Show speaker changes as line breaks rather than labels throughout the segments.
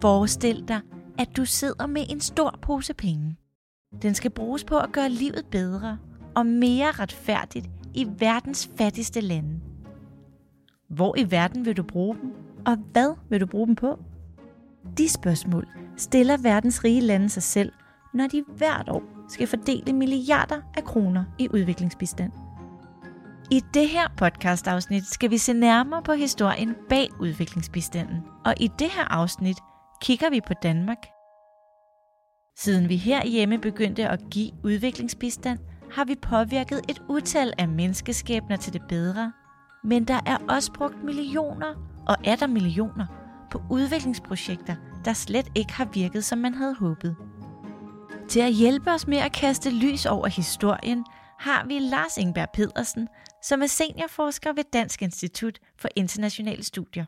Forestil dig, at du sidder med en stor pose penge. Den skal bruges på at gøre livet bedre og mere retfærdigt i verdens fattigste lande. Hvor i verden vil du bruge dem, og hvad vil du bruge dem på? De spørgsmål stiller verdens rige lande sig selv, når de hvert år skal fordele milliarder af kroner i udviklingsbistand. I det her podcast-afsnit skal vi se nærmere på historien bag udviklingsbistanden. Og i det her afsnit kigger vi på Danmark. Siden vi herhjemme begyndte at give udviklingsbistand, har vi påvirket et utal af menneskeskæbner til det bedre. Men der er også brugt millioner og er der millioner på udviklingsprojekter, der slet ikke har virket, som man havde håbet. Til at hjælpe os med at kaste lys over historien, har vi Lars Ingberg Pedersen, som er seniorforsker ved Dansk Institut for Internationale Studier.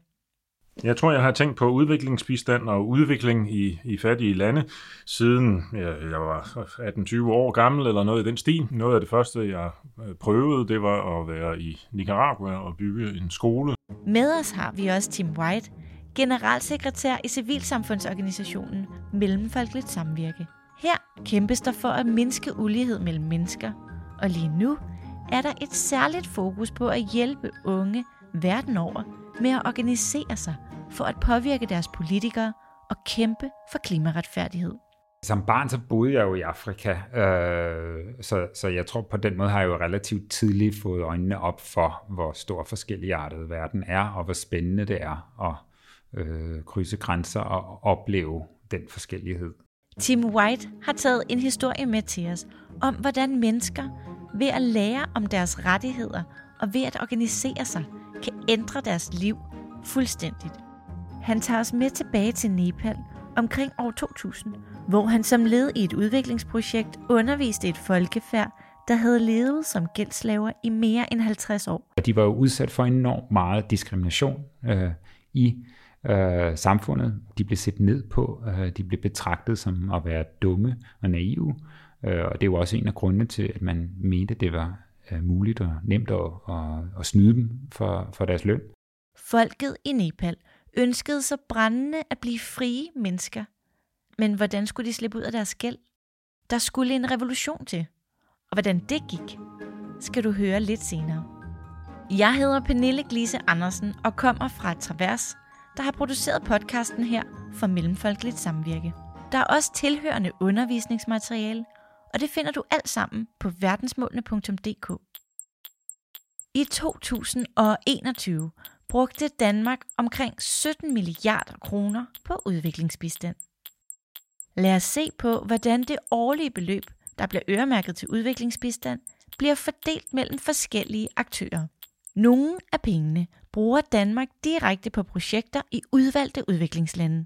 Jeg tror, jeg har tænkt på udviklingsbistand og udvikling i, i fattige lande, siden jeg, jeg var 18-20 år gammel eller noget i den stil. Noget af det første, jeg øh, prøvede, det var at være i Nicaragua og bygge en skole.
Med os har vi også Tim White, generalsekretær i civilsamfundsorganisationen Mellemfolkeligt Samvirke. Her kæmpes der for at mindske ulighed mellem mennesker, og lige nu er der et særligt fokus på at hjælpe unge verden over med at organisere sig for at påvirke deres politikere og kæmpe for klimaretfærdighed.
Som barn så boede jeg jo i Afrika, øh, så, så jeg tror på den måde har jeg jo relativt tidligt fået øjnene op for, hvor stor forskelligartet verden er, og hvor spændende det er at øh, krydse grænser og opleve den forskellighed.
Tim White har taget en historie med til os om, hvordan mennesker ved at lære om deres rettigheder og ved at organisere sig, kan ændre deres liv fuldstændigt. Han tager os med tilbage til Nepal omkring år 2000, hvor han som led i et udviklingsprojekt underviste et folkefærd, der havde levet som gældslaver i mere end 50 år.
De var jo udsat for enormt meget diskrimination øh, i øh, samfundet. De blev set ned på, øh, de blev betragtet som at være dumme og naive, øh, og det var også en af grundene til, at man mente, det var muligt og nemt at, at, at snyde dem for, for deres løn.
Folket i Nepal ønskede så brændende at blive frie mennesker. Men hvordan skulle de slippe ud af deres gæld? Der skulle en revolution til. Og hvordan det gik, skal du høre lidt senere. Jeg hedder Pernille Glise Andersen og kommer fra Travers, der har produceret podcasten her for Mellemfolkeligt Samvirke. Der er også tilhørende undervisningsmateriale, og det finder du alt sammen på verdensmålene.dk. I 2021 brugte Danmark omkring 17 milliarder kroner på udviklingsbistand. Lad os se på, hvordan det årlige beløb, der bliver øremærket til udviklingsbistand, bliver fordelt mellem forskellige aktører. Nogle af pengene bruger Danmark direkte på projekter i udvalgte udviklingslande.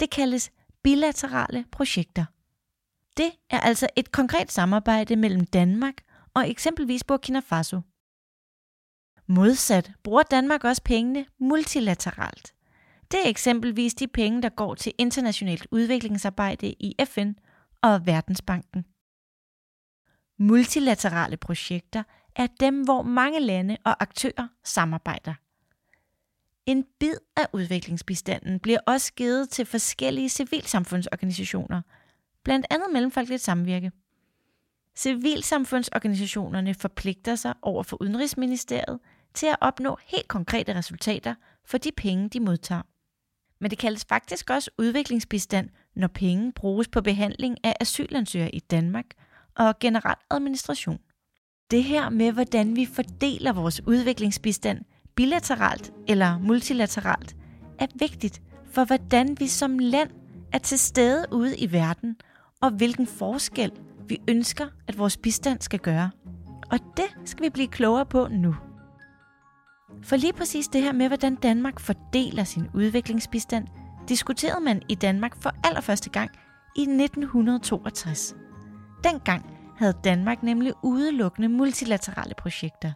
Det kaldes bilaterale projekter. Det er altså et konkret samarbejde mellem Danmark og eksempelvis Burkina Faso. Modsat bruger Danmark også pengene multilateralt. Det er eksempelvis de penge, der går til internationalt udviklingsarbejde i FN og Verdensbanken. Multilaterale projekter er dem, hvor mange lande og aktører samarbejder. En bid af udviklingsbistanden bliver også givet til forskellige civilsamfundsorganisationer, blandt andet Mellemfolkeligt Samvirke. Civilsamfundsorganisationerne forpligter sig over for Udenrigsministeriet til at opnå helt konkrete resultater for de penge, de modtager. Men det kaldes faktisk også udviklingsbistand, når penge bruges på behandling af asylansøgere i Danmark og generel administration. Det her med, hvordan vi fordeler vores udviklingsbistand bilateralt eller multilateralt, er vigtigt for, hvordan vi som land er til stede ude i verden, og hvilken forskel vi ønsker, at vores bistand skal gøre. Og det skal vi blive klogere på nu. For lige præcis det her med, hvordan Danmark fordeler sin udviklingsbistand, diskuterede man i Danmark for allerførste gang i 1962. Dengang havde Danmark nemlig udelukkende multilaterale projekter.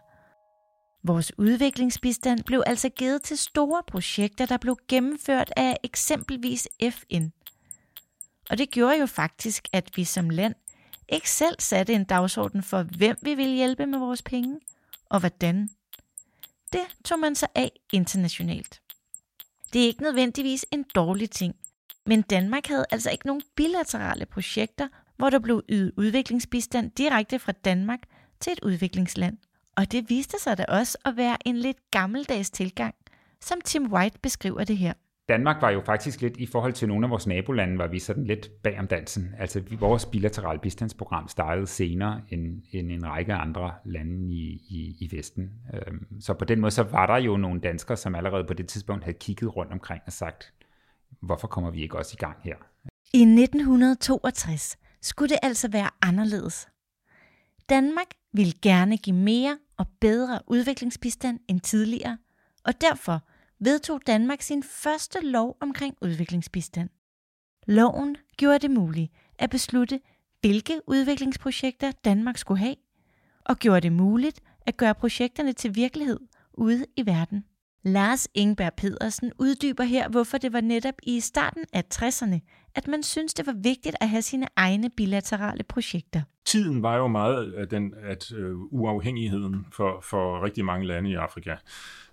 Vores udviklingsbistand blev altså givet til store projekter, der blev gennemført af eksempelvis FN. Og det gjorde jo faktisk, at vi som land ikke selv satte en dagsorden for, hvem vi ville hjælpe med vores penge, og hvordan. Det tog man sig af internationalt. Det er ikke nødvendigvis en dårlig ting, Men Danmark havde altså ikke nogen bilaterale projekter, hvor der blev ydet udviklingsbistand direkte fra Danmark til et udviklingsland. Og det viste sig da også at være en lidt gammeldags tilgang, som Tim White beskriver det her.
Danmark var jo faktisk lidt, i forhold til nogle af vores nabolande, var vi sådan lidt bag om dansen. Altså vores bilaterale bistandsprogram startede senere end, end en række andre lande i, i, i Vesten. Øhm, så på den måde, så var der jo nogle danskere, som allerede på det tidspunkt havde kigget rundt omkring og sagt, hvorfor kommer vi ikke også i gang her?
I 1962 skulle det altså være anderledes. Danmark ville gerne give mere og bedre udviklingsbistand end tidligere, og derfor vedtog Danmark sin første lov omkring udviklingsbistand. Loven gjorde det muligt at beslutte, hvilke udviklingsprojekter Danmark skulle have, og gjorde det muligt at gøre projekterne til virkelighed ude i verden. Lars Ingberg Pedersen uddyber her, hvorfor det var netop i starten af 60'erne, at man synes det var vigtigt at have sine egne bilaterale projekter.
Tiden var jo meget af den, at øh, uafhængigheden for, for rigtig mange lande i Afrika,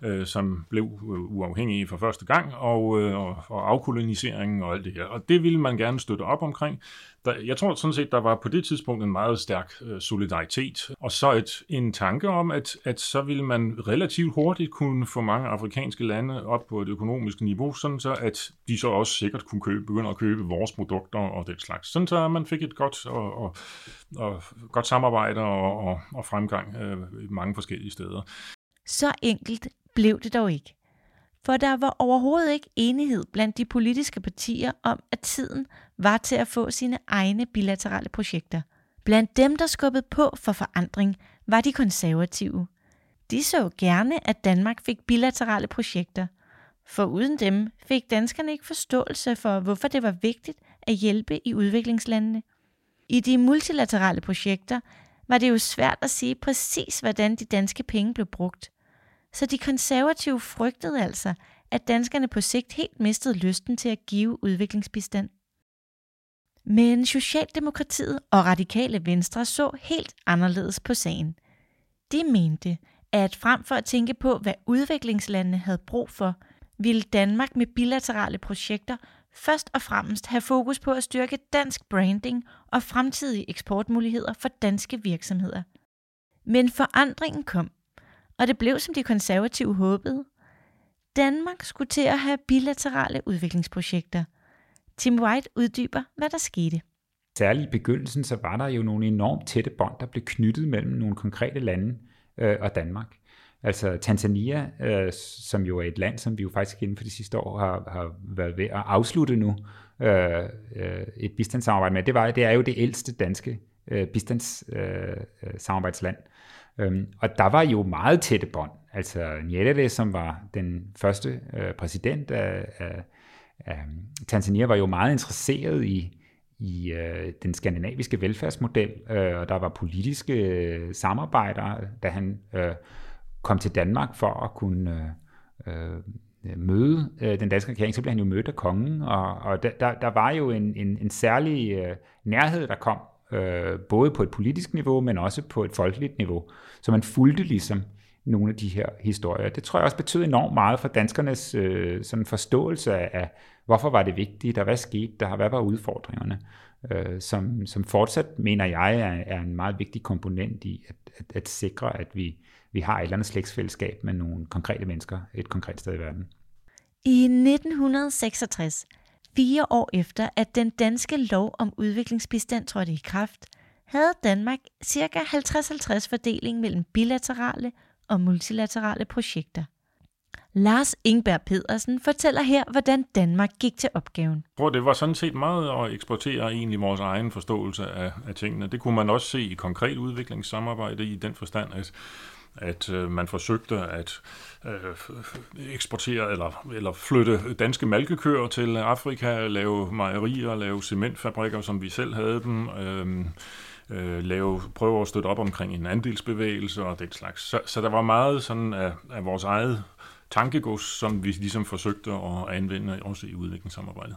øh, som blev øh, uafhængige for første gang, og, øh, og, og afkoloniseringen og alt det her. Og det ville man gerne støtte op omkring. Der, jeg tror sådan set, der var på det tidspunkt en meget stærk øh, solidaritet, og så et, en tanke om, at, at så ville man relativt hurtigt kunne få mange afrikanske lande op på et økonomisk niveau, sådan så at de så også sikkert kunne købe, begynde at købe vores produkter og den slags. Sådan så man fik et godt, og, og, og godt samarbejde og, og, og fremgang øh, mange forskellige steder.
Så enkelt blev det dog ikke. For der var overhovedet ikke enighed blandt de politiske partier om, at tiden var til at få sine egne bilaterale projekter. Blandt dem, der skubbede på for forandring, var de konservative. De så gerne, at Danmark fik bilaterale projekter – for uden dem fik danskerne ikke forståelse for, hvorfor det var vigtigt at hjælpe i udviklingslandene. I de multilaterale projekter var det jo svært at sige præcis, hvordan de danske penge blev brugt. Så de konservative frygtede altså, at danskerne på sigt helt mistede lysten til at give udviklingsbistand. Men Socialdemokratiet og Radikale Venstre så helt anderledes på sagen. De mente, at frem for at tænke på, hvad udviklingslandene havde brug for – ville Danmark med bilaterale projekter først og fremmest have fokus på at styrke dansk branding og fremtidige eksportmuligheder for danske virksomheder. Men forandringen kom, og det blev som de konservative håbede. Danmark skulle til at have bilaterale udviklingsprojekter. Tim White uddyber, hvad der skete.
Særligt i begyndelsen, så var der jo nogle enormt tætte bånd, der blev knyttet mellem nogle konkrete lande øh, og Danmark. Altså Tanzania, øh, som jo er et land, som vi jo faktisk inden for de sidste år har, har været ved at afslutte nu øh, øh, et bistandssamarbejde med, det, var, det er jo det ældste danske øh, bistandssamarbejdsland. Øh, øh øhm, og der var jo meget tætte bånd. Altså Nyerere, som var den første øh, præsident af, af, af Tanzania, var jo meget interesseret i, i øh, den skandinaviske velfærdsmodel, øh, og der var politiske øh, samarbejder, da han øh, kom til Danmark for at kunne øh, øh, møde øh, den danske regering, så blev han jo mødt af kongen, og, og der, der var jo en, en, en særlig øh, nærhed, der kom, øh, både på et politisk niveau, men også på et folkeligt niveau. Så man fulgte ligesom nogle af de her historier. Det tror jeg også betød enormt meget for danskernes øh, sådan forståelse af, hvorfor var det vigtigt, og hvad skete der, hvad var udfordringerne, øh, som, som fortsat, mener jeg, er, er en meget vigtig komponent i at, at, at sikre, at vi vi har et eller andet slægtsfællesskab med nogle konkrete mennesker et konkret sted i verden.
I 1966, fire år efter at den danske lov om udviklingsbistand trådte i kraft, havde Danmark ca. 50-50 fordeling mellem bilaterale og multilaterale projekter. Lars Ingberg Pedersen fortæller her, hvordan Danmark gik til opgaven. Jeg
tror, det var sådan set meget at eksportere egentlig vores egen forståelse af, af tingene. Det kunne man også se i konkret udviklingssamarbejde i den forstand, at at øh, man forsøgte at øh, eksportere eller, eller flytte danske malkekøer til Afrika, lave mejerier, lave cementfabrikker, som vi selv havde dem, øh, øh, lave, prøve at støtte op omkring en andelsbevægelse og den slags. Så, så der var meget sådan af, af vores eget tankegods, som vi ligesom forsøgte at anvende også i udviklingssamarbejdet.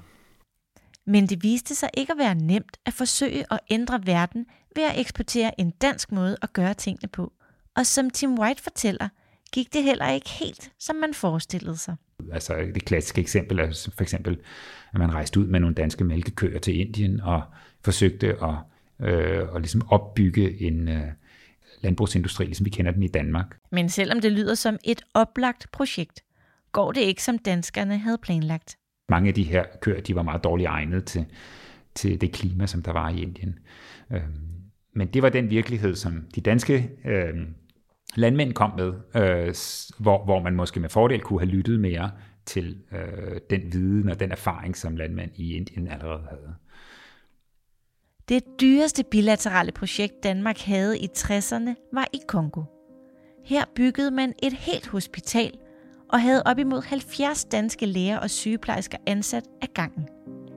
Men det viste sig ikke at være nemt at forsøge at ændre verden ved at eksportere en dansk måde at gøre tingene på – og som Tim White fortæller, gik det heller ikke helt, som man forestillede sig.
Altså det klassiske eksempel er for eksempel, at man rejste ud med nogle danske mælkekøer til Indien og forsøgte at, øh, at ligesom opbygge en øh, landbrugsindustri, ligesom vi kender den i Danmark.
Men selvom det lyder som et oplagt projekt, går det ikke, som danskerne havde planlagt.
Mange af de her køer, de var meget dårligt egnet til, til det klima, som der var i Indien. Øh, men det var den virkelighed, som de danske øh, landmænd kom med, øh, hvor, hvor man måske med fordel kunne have lyttet mere til øh, den viden og den erfaring, som landmænd i Indien allerede havde.
Det dyreste bilaterale projekt, Danmark havde i 60'erne, var i Kongo. Her byggede man et helt hospital og havde op imod 70 danske læger og sygeplejersker ansat af gangen.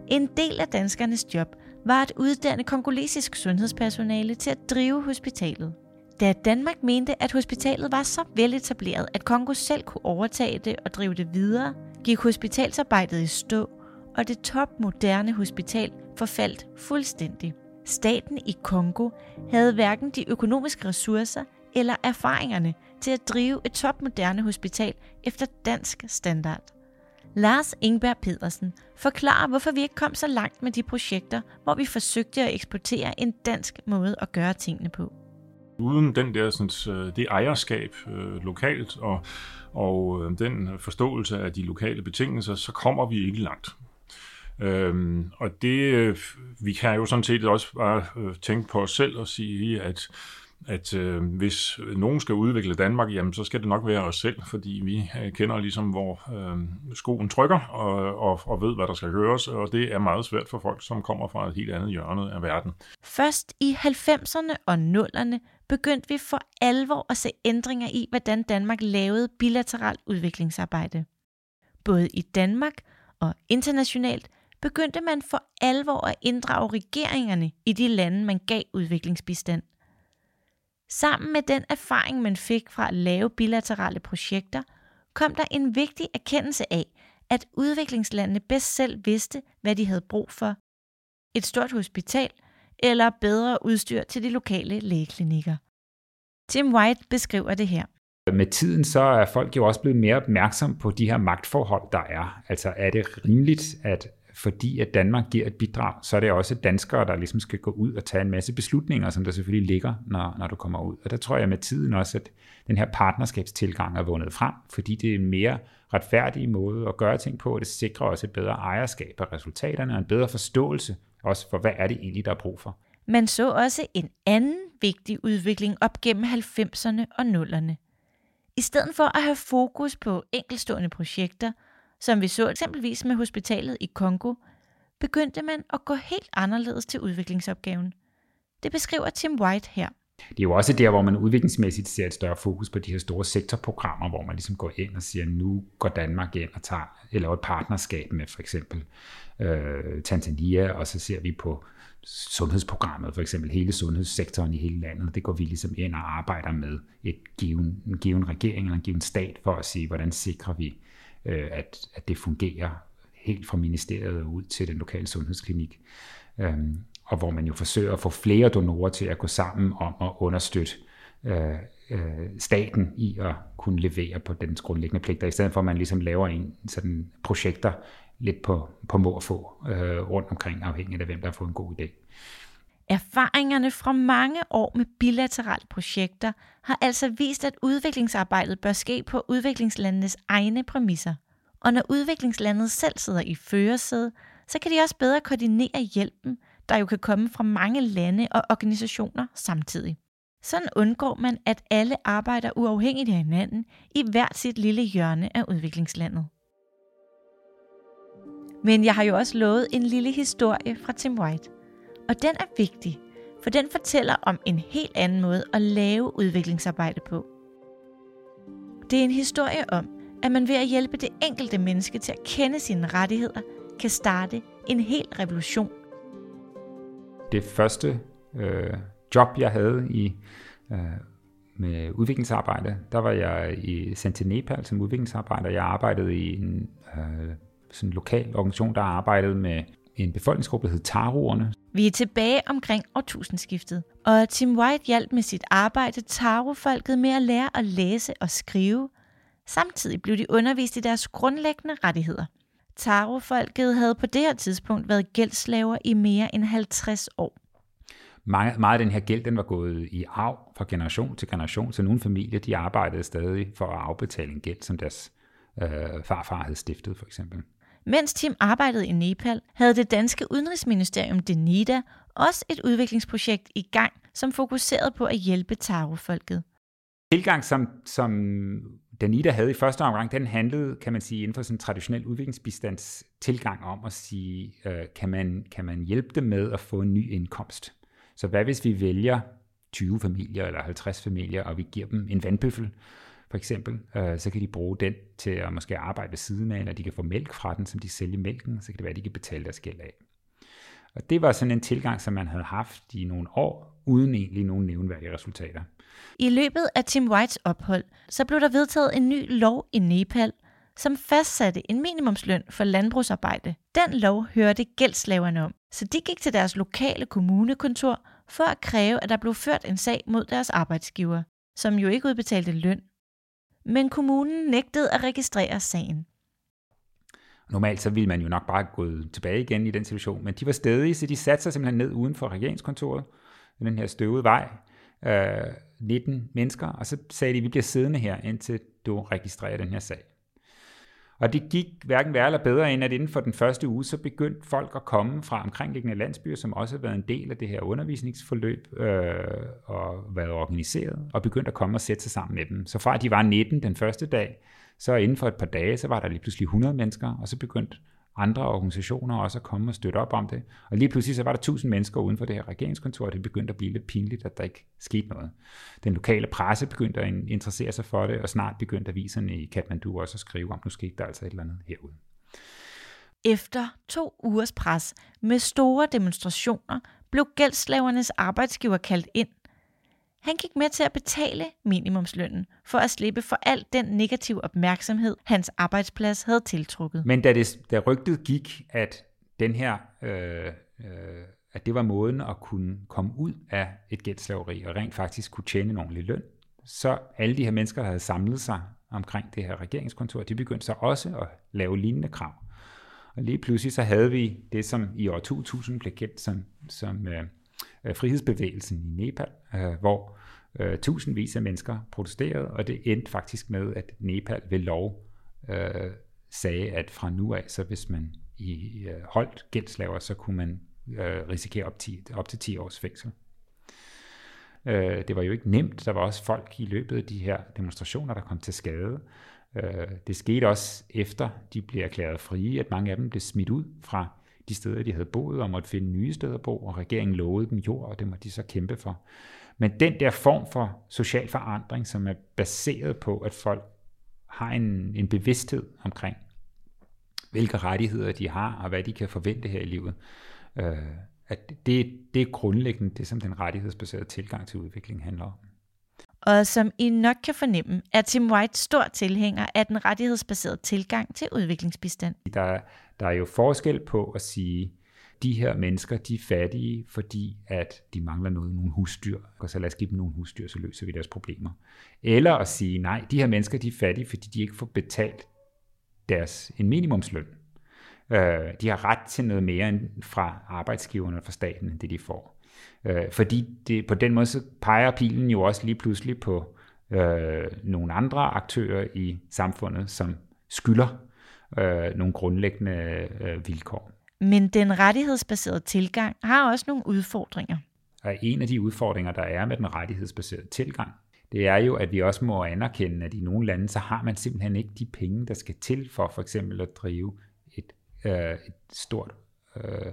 En del af danskernes job var at uddanne kongolesisk sundhedspersonale til at drive hospitalet. Da Danmark mente, at hospitalet var så veletableret, at Kongo selv kunne overtage det og drive det videre, gik hospitalsarbejdet i stå, og det topmoderne hospital forfaldt fuldstændig. Staten i Kongo havde hverken de økonomiske ressourcer eller erfaringerne til at drive et topmoderne hospital efter dansk standard. Lars Ingberg Pedersen forklarer, hvorfor vi ikke kom så langt med de projekter, hvor vi forsøgte at eksportere en dansk måde at gøre tingene på.
Uden den der, sådan, øh, det ejerskab øh, lokalt og, og øh, den forståelse af de lokale betingelser, så kommer vi ikke langt. Øhm, og det, øh, vi kan jo sådan set også bare øh, tænke på os selv og sige, at at øh, hvis nogen skal udvikle Danmark, jamen så skal det nok være os selv, fordi vi øh, kender ligesom, hvor øh, skoen trykker og, og, og ved, hvad der skal gøres, og det er meget svært for folk, som kommer fra et helt andet hjørne af verden.
Først i 90'erne og 0'erne begyndte vi for alvor at se ændringer i, hvordan Danmark lavede bilateralt udviklingsarbejde. Både i Danmark og internationalt begyndte man for alvor at inddrage regeringerne i de lande, man gav udviklingsbistand – Sammen med den erfaring, man fik fra at lave bilaterale projekter, kom der en vigtig erkendelse af, at udviklingslandene bedst selv vidste, hvad de havde brug for. Et stort hospital eller bedre udstyr til de lokale lægeklinikker. Tim White beskriver det her.
Med tiden så er folk jo også blevet mere opmærksom på de her magtforhold, der er. Altså er det rimeligt, at fordi at Danmark giver et bidrag, så er det også danskere, der ligesom skal gå ud og tage en masse beslutninger, som der selvfølgelig ligger, når, når du kommer ud. Og der tror jeg med tiden også, at den her partnerskabstilgang er vundet frem, fordi det er en mere retfærdig måde at gøre ting på, og det sikrer også et bedre ejerskab af resultaterne og en bedre forståelse også for, hvad er det egentlig, der er brug for.
Man så også en anden vigtig udvikling op gennem 90'erne og 0'erne. I stedet for at have fokus på enkelstående projekter – som vi så eksempelvis med hospitalet i Kongo, begyndte man at gå helt anderledes til udviklingsopgaven. Det beskriver Tim White her.
Det er jo også der, hvor man udviklingsmæssigt ser et større fokus på de her store sektorprogrammer, hvor man ligesom går ind og siger, nu går Danmark ind og tager, eller et partnerskab med for eksempel øh, Tanzania, og så ser vi på sundhedsprogrammet, for eksempel hele sundhedssektoren i hele landet, det går vi ligesom ind og arbejder med et given, en given regering eller en given stat for at sige, hvordan sikrer vi øh, at, at det fungerer helt fra ministeriet ud til den lokale sundhedsklinik. Øhm, og hvor man jo forsøger at få flere donorer til at gå sammen om at understøtte øh, øh, staten i at kunne levere på dens grundlæggende pligter, i stedet for at man ligesom laver en sådan projekter lidt på, på må og få øh, rundt omkring, afhængigt af hvem der har fået en god idé.
Erfaringerne fra mange år med bilaterale projekter har altså vist, at udviklingsarbejdet bør ske på udviklingslandenes egne præmisser. Og når udviklingslandet selv sidder i førersæde, så kan de også bedre koordinere hjælpen, der jo kan komme fra mange lande og organisationer samtidig. Sådan undgår man, at alle arbejder uafhængigt af hinanden i hvert sit lille hjørne af udviklingslandet. Men jeg har jo også lovet en lille historie fra Tim White. Og den er vigtig, for den fortæller om en helt anden måde at lave udviklingsarbejde på. Det er en historie om, at man ved at hjælpe det enkelte menneske til at kende sine rettigheder, kan starte en hel revolution.
Det første øh, job, jeg havde i øh, med udviklingsarbejde, der var jeg i Nepal som udviklingsarbejder. Jeg arbejdede i en øh, sådan lokal organisation, der arbejdede med en befolkningsgruppe, der hed Taroerne.
Vi er tilbage omkring årtusindskiftet, og Tim White hjalp med sit arbejde Taro-folket med at lære at læse og skrive, Samtidig blev de undervist i deres grundlæggende rettigheder. Taro-folket havde på det her tidspunkt været gældslaver i mere end 50 år.
Mange, meget af den her gæld, den var gået i arv fra generation til generation, så nogle familier, de arbejdede stadig for at afbetale en gæld, som deres øh, farfar havde stiftet, for eksempel.
Mens Tim arbejdede i Nepal, havde det danske udenrigsministerium DENIDA også et udviklingsprojekt i gang, som fokuserede på at hjælpe Taro-folket.
Tilgang, som, som Danita havde i første omgang, den handlede, kan man sige, inden for sådan en traditionel udviklingsbistands tilgang om at sige, øh, kan, man, kan man hjælpe dem med at få en ny indkomst? Så hvad hvis vi vælger 20 familier eller 50 familier, og vi giver dem en vandbøffel, for eksempel, øh, så kan de bruge den til at måske arbejde ved siden af, eller de kan få mælk fra den, som de sælger mælken, så kan det være, at de kan betale deres gæld af. Og det var sådan en tilgang, som man havde haft i nogle år, uden egentlig nogen nævnværdige resultater.
I løbet af Tim Whites ophold, så blev der vedtaget en ny lov i Nepal, som fastsatte en minimumsløn for landbrugsarbejde. Den lov hørte gældslaverne om, så de gik til deres lokale kommunekontor for at kræve, at der blev ført en sag mod deres arbejdsgiver, som jo ikke udbetalte løn. Men kommunen nægtede at registrere sagen.
Normalt så ville man jo nok bare gå tilbage igen i den situation, men de var stedige, så de satte sig simpelthen ned uden for regeringskontoret, den her støvede vej, øh, 19 mennesker, og så sagde de, vi bliver siddende her, indtil du registrerer den her sag. Og det gik hverken værre eller bedre, end at inden for den første uge, så begyndte folk at komme fra omkringliggende landsbyer, som også har været en del af det her undervisningsforløb øh, og været organiseret, og begyndte at komme og sætte sig sammen med dem. Så fra at de var 19 den første dag, så inden for et par dage, så var der lige pludselig 100 mennesker, og så begyndte andre organisationer også at komme og støtte op om det. Og lige pludselig så var der tusind mennesker uden for det her regeringskontor, og det begyndte at blive lidt pinligt, at der ikke skete noget. Den lokale presse begyndte at interessere sig for det, og snart begyndte aviserne i Kathmandu også at skrive om, nu skete der altså et eller andet herude.
Efter to ugers pres med store demonstrationer blev gældsslavernes arbejdsgiver kaldt ind han gik med til at betale minimumslønnen for at slippe for alt den negative opmærksomhed, hans arbejdsplads havde tiltrukket.
Men da, det, da rygtet gik, at den her øh, øh, at det var måden at kunne komme ud af et gældslaveri og rent faktisk kunne tjene en ordentlig løn, så alle de her mennesker, der havde samlet sig omkring det her regeringskontor, de begyndte så også at lave lignende krav. Og lige pludselig så havde vi det, som i år 2000 blev kendt som, som øh, øh, frihedsbevægelsen i Nepal, øh, hvor øh, tusindvis af mennesker protesterede, og det endte faktisk med, at Nepal ved lov øh, sagde, at fra nu af, så hvis man i øh, holdt gældslaver, så kunne man øh, risikere op til, op til 10 års fængsel. Øh, det var jo ikke nemt. Der var også folk i løbet af de her demonstrationer, der kom til skade. Øh, det skete også efter de blev erklæret frie, at mange af dem blev smidt ud fra de steder, de havde boet, og måtte finde nye steder at bo, og regeringen lovede dem jord, og det måtte de så kæmpe for. Men den der form for social forandring, som er baseret på, at folk har en, en bevidsthed omkring, hvilke rettigheder de har, og hvad de kan forvente her i livet, øh, at det, det er grundlæggende det, som den rettighedsbaserede tilgang til udvikling handler om.
Og som I nok kan fornemme, er Tim White stor tilhænger af den rettighedsbaserede tilgang til udviklingsbistand.
Der, der er jo forskel på at sige, de her mennesker, de er fattige, fordi at de mangler noget, nogle husdyr, og så lad os give dem nogle husdyr, så løser vi deres problemer. Eller at sige, nej, de her mennesker, de er fattige, fordi de ikke får betalt deres en minimumsløn. Øh, de har ret til noget mere end fra arbejdsgiverne og fra staten, end det de får. Øh, fordi det, på den måde så peger pilen jo også lige pludselig på øh, nogle andre aktører i samfundet, som skylder øh, nogle grundlæggende øh, vilkår.
Men den rettighedsbaserede tilgang har også nogle udfordringer.
Og en af de udfordringer, der er med den rettighedsbaserede tilgang, det er jo, at vi også må anerkende, at i nogle lande, så har man simpelthen ikke de penge, der skal til for for eksempel at drive et, øh, et stort øh,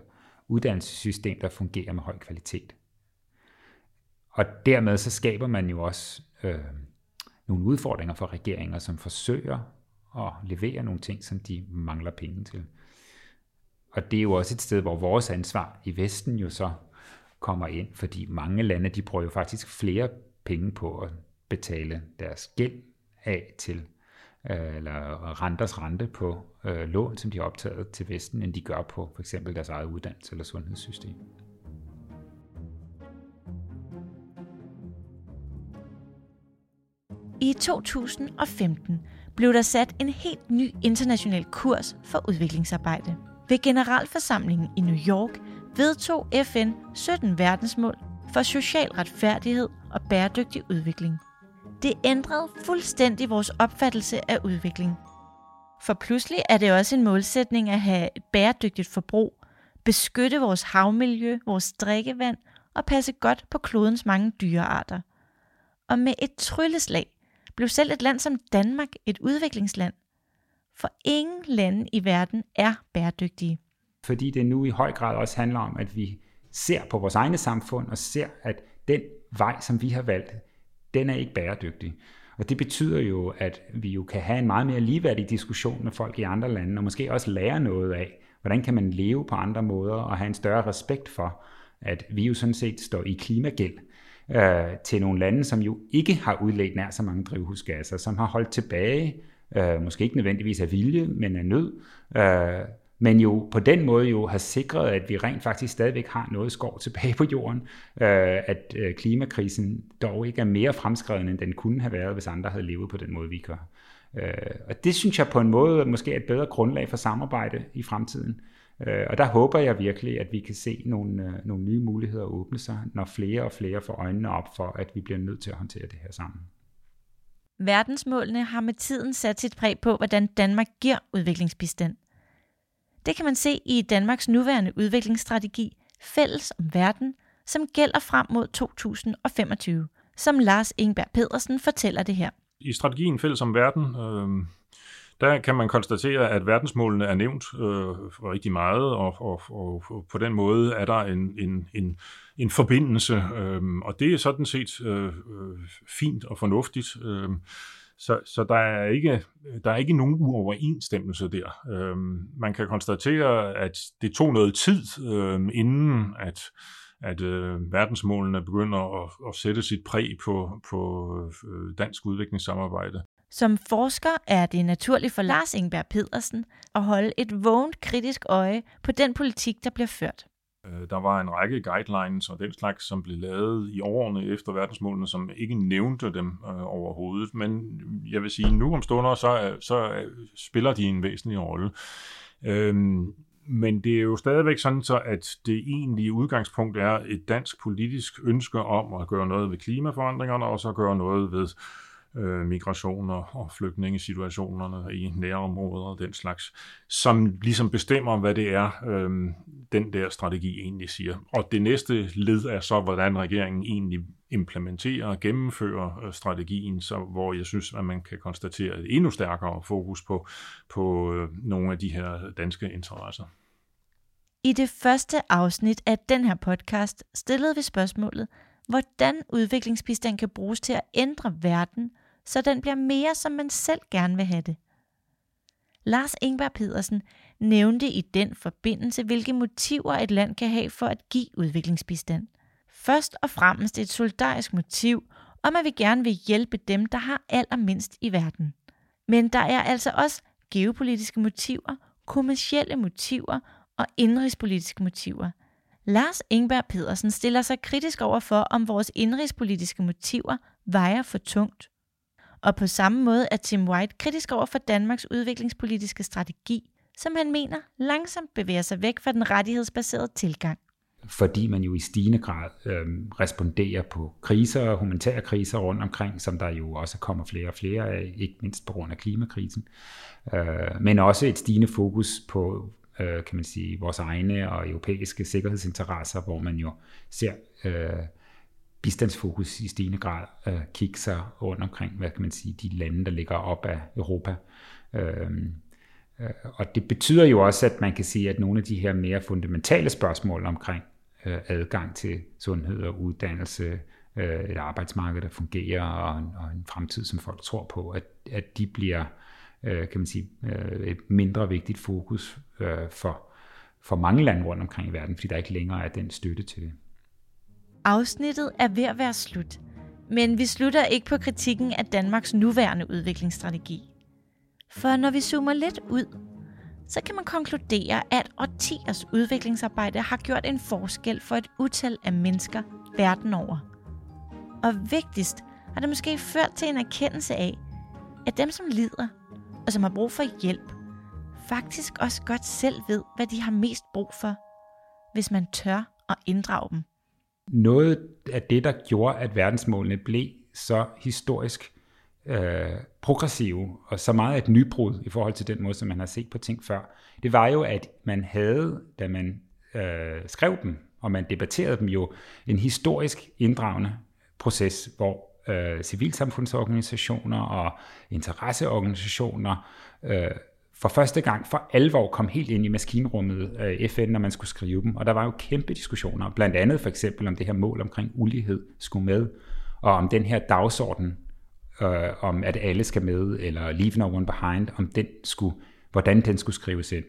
uddannelsessystem, der fungerer med høj kvalitet. Og dermed så skaber man jo også øh, nogle udfordringer for regeringer, som forsøger at levere nogle ting, som de mangler penge til. Og det er jo også et sted, hvor vores ansvar i Vesten jo så kommer ind, fordi mange lande, de bruger jo faktisk flere penge på at betale deres gæld af til, øh, eller renters rente på øh, lån, som de har optaget til Vesten, end de gør på for eksempel deres eget uddannelse eller sundhedssystem.
I 2015 blev der sat en helt ny international kurs for udviklingsarbejde. Ved generalforsamlingen i New York vedtog FN 17 verdensmål for social retfærdighed og bæredygtig udvikling. Det ændrede fuldstændig vores opfattelse af udvikling. For pludselig er det også en målsætning at have et bæredygtigt forbrug, beskytte vores havmiljø, vores drikkevand og passe godt på klodens mange dyrearter. Og med et trylleslag blev selv et land som Danmark et udviklingsland. For ingen lande i verden er bæredygtige.
Fordi det nu i høj grad også handler om, at vi ser på vores egne samfund og ser, at den vej, som vi har valgt, den er ikke bæredygtig. Og det betyder jo, at vi jo kan have en meget mere ligeværdig diskussion med folk i andre lande, og måske også lære noget af, hvordan kan man leve på andre måder, og have en større respekt for, at vi jo sådan set står i klimagæld øh, til nogle lande, som jo ikke har udledt nær så mange drivhusgasser, som har holdt tilbage, øh, måske ikke nødvendigvis af vilje, men af nød, øh, men jo på den måde jo har sikret, at vi rent faktisk stadigvæk har noget skov tilbage på jorden, øh, at øh, klimakrisen dog ikke er mere fremskreden, end den kunne have været, hvis andre havde levet på den måde, vi gør. Øh, og det synes jeg på en måde måske er et bedre grundlag for samarbejde i fremtiden. Øh, og der håber jeg virkelig, at vi kan se nogle, øh, nogle nye muligheder åbne sig, når flere og flere får øjnene op for, at vi bliver nødt til at håndtere det her sammen.
Verdensmålene har med tiden sat sit præg på, hvordan Danmark giver udviklingsbistand. Det kan man se i Danmarks nuværende udviklingsstrategi Fælles om verden, som gælder frem mod 2025, som Lars Ingberg Pedersen fortæller det her.
I strategien Fælles om verden, øh, der kan man konstatere, at verdensmålene er nævnt øh, rigtig meget, og, og, og, på den måde er der en, en, en, en forbindelse, øh, og det er sådan set øh, øh fint og fornuftigt. Øh, så, så der, er ikke, der er ikke nogen uoverensstemmelse der. Øhm, man kan konstatere, at det tog noget tid, øhm, inden at, at øh, verdensmålene begynder at, at sætte sit præg på, på øh, dansk udviklingssamarbejde.
Som forsker er det naturligt for Lars Ingberg Pedersen at holde et vågent kritisk øje på den politik, der bliver ført.
Øh, der var en række guidelines og den slags, som blev lavet i årene efter verdensmålene, som ikke nævnte dem øh, overhovedet. Men jeg vil sige, nu om stunder, så, så spiller de en væsentlig rolle. Øhm, men det er jo stadigvæk sådan, så at det egentlige udgangspunkt er et dansk politisk ønske om at gøre noget ved klimaforandringerne, og så gøre noget ved øh, migrationer og flygtningesituationerne i nærområder og den slags, som ligesom bestemmer, hvad det er, øh, den der strategi egentlig siger. Og det næste led er så, hvordan regeringen egentlig implementerer og gennemfører øh, strategien, så hvor jeg synes, at man kan konstatere et endnu stærkere fokus på, på øh, nogle af de her danske interesser.
I det første afsnit af den her podcast stillede vi spørgsmålet, hvordan udviklingsbistand kan bruges til at ændre verden – så den bliver mere, som man selv gerne vil have det. Lars Ingvar Pedersen nævnte i den forbindelse, hvilke motiver et land kan have for at give udviklingsbistand. Først og fremmest et solidarisk motiv om, at vi gerne vil hjælpe dem, der har allermindst i verden. Men der er altså også geopolitiske motiver, kommercielle motiver og indrigspolitiske motiver. Lars Ingberg Pedersen stiller sig kritisk over for, om vores indrigspolitiske motiver vejer for tungt. Og på samme måde er Tim White kritisk over for Danmarks udviklingspolitiske strategi, som han mener langsomt bevæger sig væk fra den rettighedsbaserede tilgang.
Fordi man jo i stigende grad øh, responderer på kriser, humanitære kriser rundt omkring, som der jo også kommer flere og flere af, ikke mindst på grund af klimakrisen. Øh, men også et stigende fokus på øh, kan man sige, vores egne og europæiske sikkerhedsinteresser, hvor man jo ser øh, bistandsfokus i stigende grad øh, kigge sig rundt omkring, hvad kan man sige, de lande, der ligger op af Europa. Øhm, øh, og det betyder jo også, at man kan sige, at nogle af de her mere fundamentale spørgsmål omkring øh, adgang til sundhed og uddannelse, øh, et arbejdsmarked, der fungerer, og en, og en fremtid, som folk tror på, at, at de bliver øh, kan man sige, øh, et mindre vigtigt fokus øh, for, for mange lande rundt omkring i verden, fordi der ikke længere er den støtte til det.
Afsnittet er ved at være slut, men vi slutter ikke på kritikken af Danmarks nuværende udviklingsstrategi. For når vi zoomer lidt ud, så kan man konkludere, at årtiers udviklingsarbejde har gjort en forskel for et utal af mennesker verden over. Og vigtigst har det måske ført til en erkendelse af, at dem som lider, og som har brug for hjælp, faktisk også godt selv ved, hvad de har mest brug for, hvis man tør at inddrage dem.
Noget af det, der gjorde, at verdensmålene blev så historisk øh, progressive, og så meget et nybrud i forhold til den måde, som man har set på ting før, det var jo, at man havde, da man øh, skrev dem, og man debatterede dem jo, en historisk inddragende proces, hvor øh, civilsamfundsorganisationer og interesseorganisationer øh, for første gang for alvor kom helt ind i maskinrummet øh, FN, når man skulle skrive dem. Og der var jo kæmpe diskussioner, blandt andet for eksempel om det her mål omkring ulighed skulle med, og om den her dagsorden, øh, om at alle skal med, eller leave no one behind, om den skulle, hvordan den skulle skrives ind.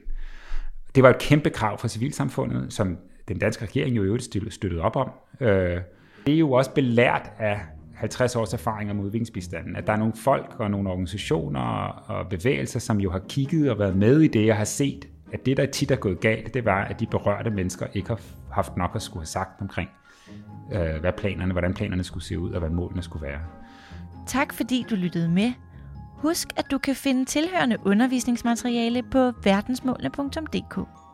Det var et kæmpe krav fra civilsamfundet, som den danske regering jo i øvrigt støttede op om. Øh, det er jo også belært af 50 års erfaringer med udviklingsbistanden, at der er nogle folk og nogle organisationer og bevægelser, som jo har kigget og været med i det, og har set, at det, der tit er gået galt, det var, at de berørte mennesker ikke har haft nok at skulle have sagt omkring, øh, hvad planerne, hvordan planerne skulle se ud, og hvad målene skulle være.
Tak fordi du lyttede med. Husk, at du kan finde tilhørende undervisningsmateriale på verdensmålene.dk.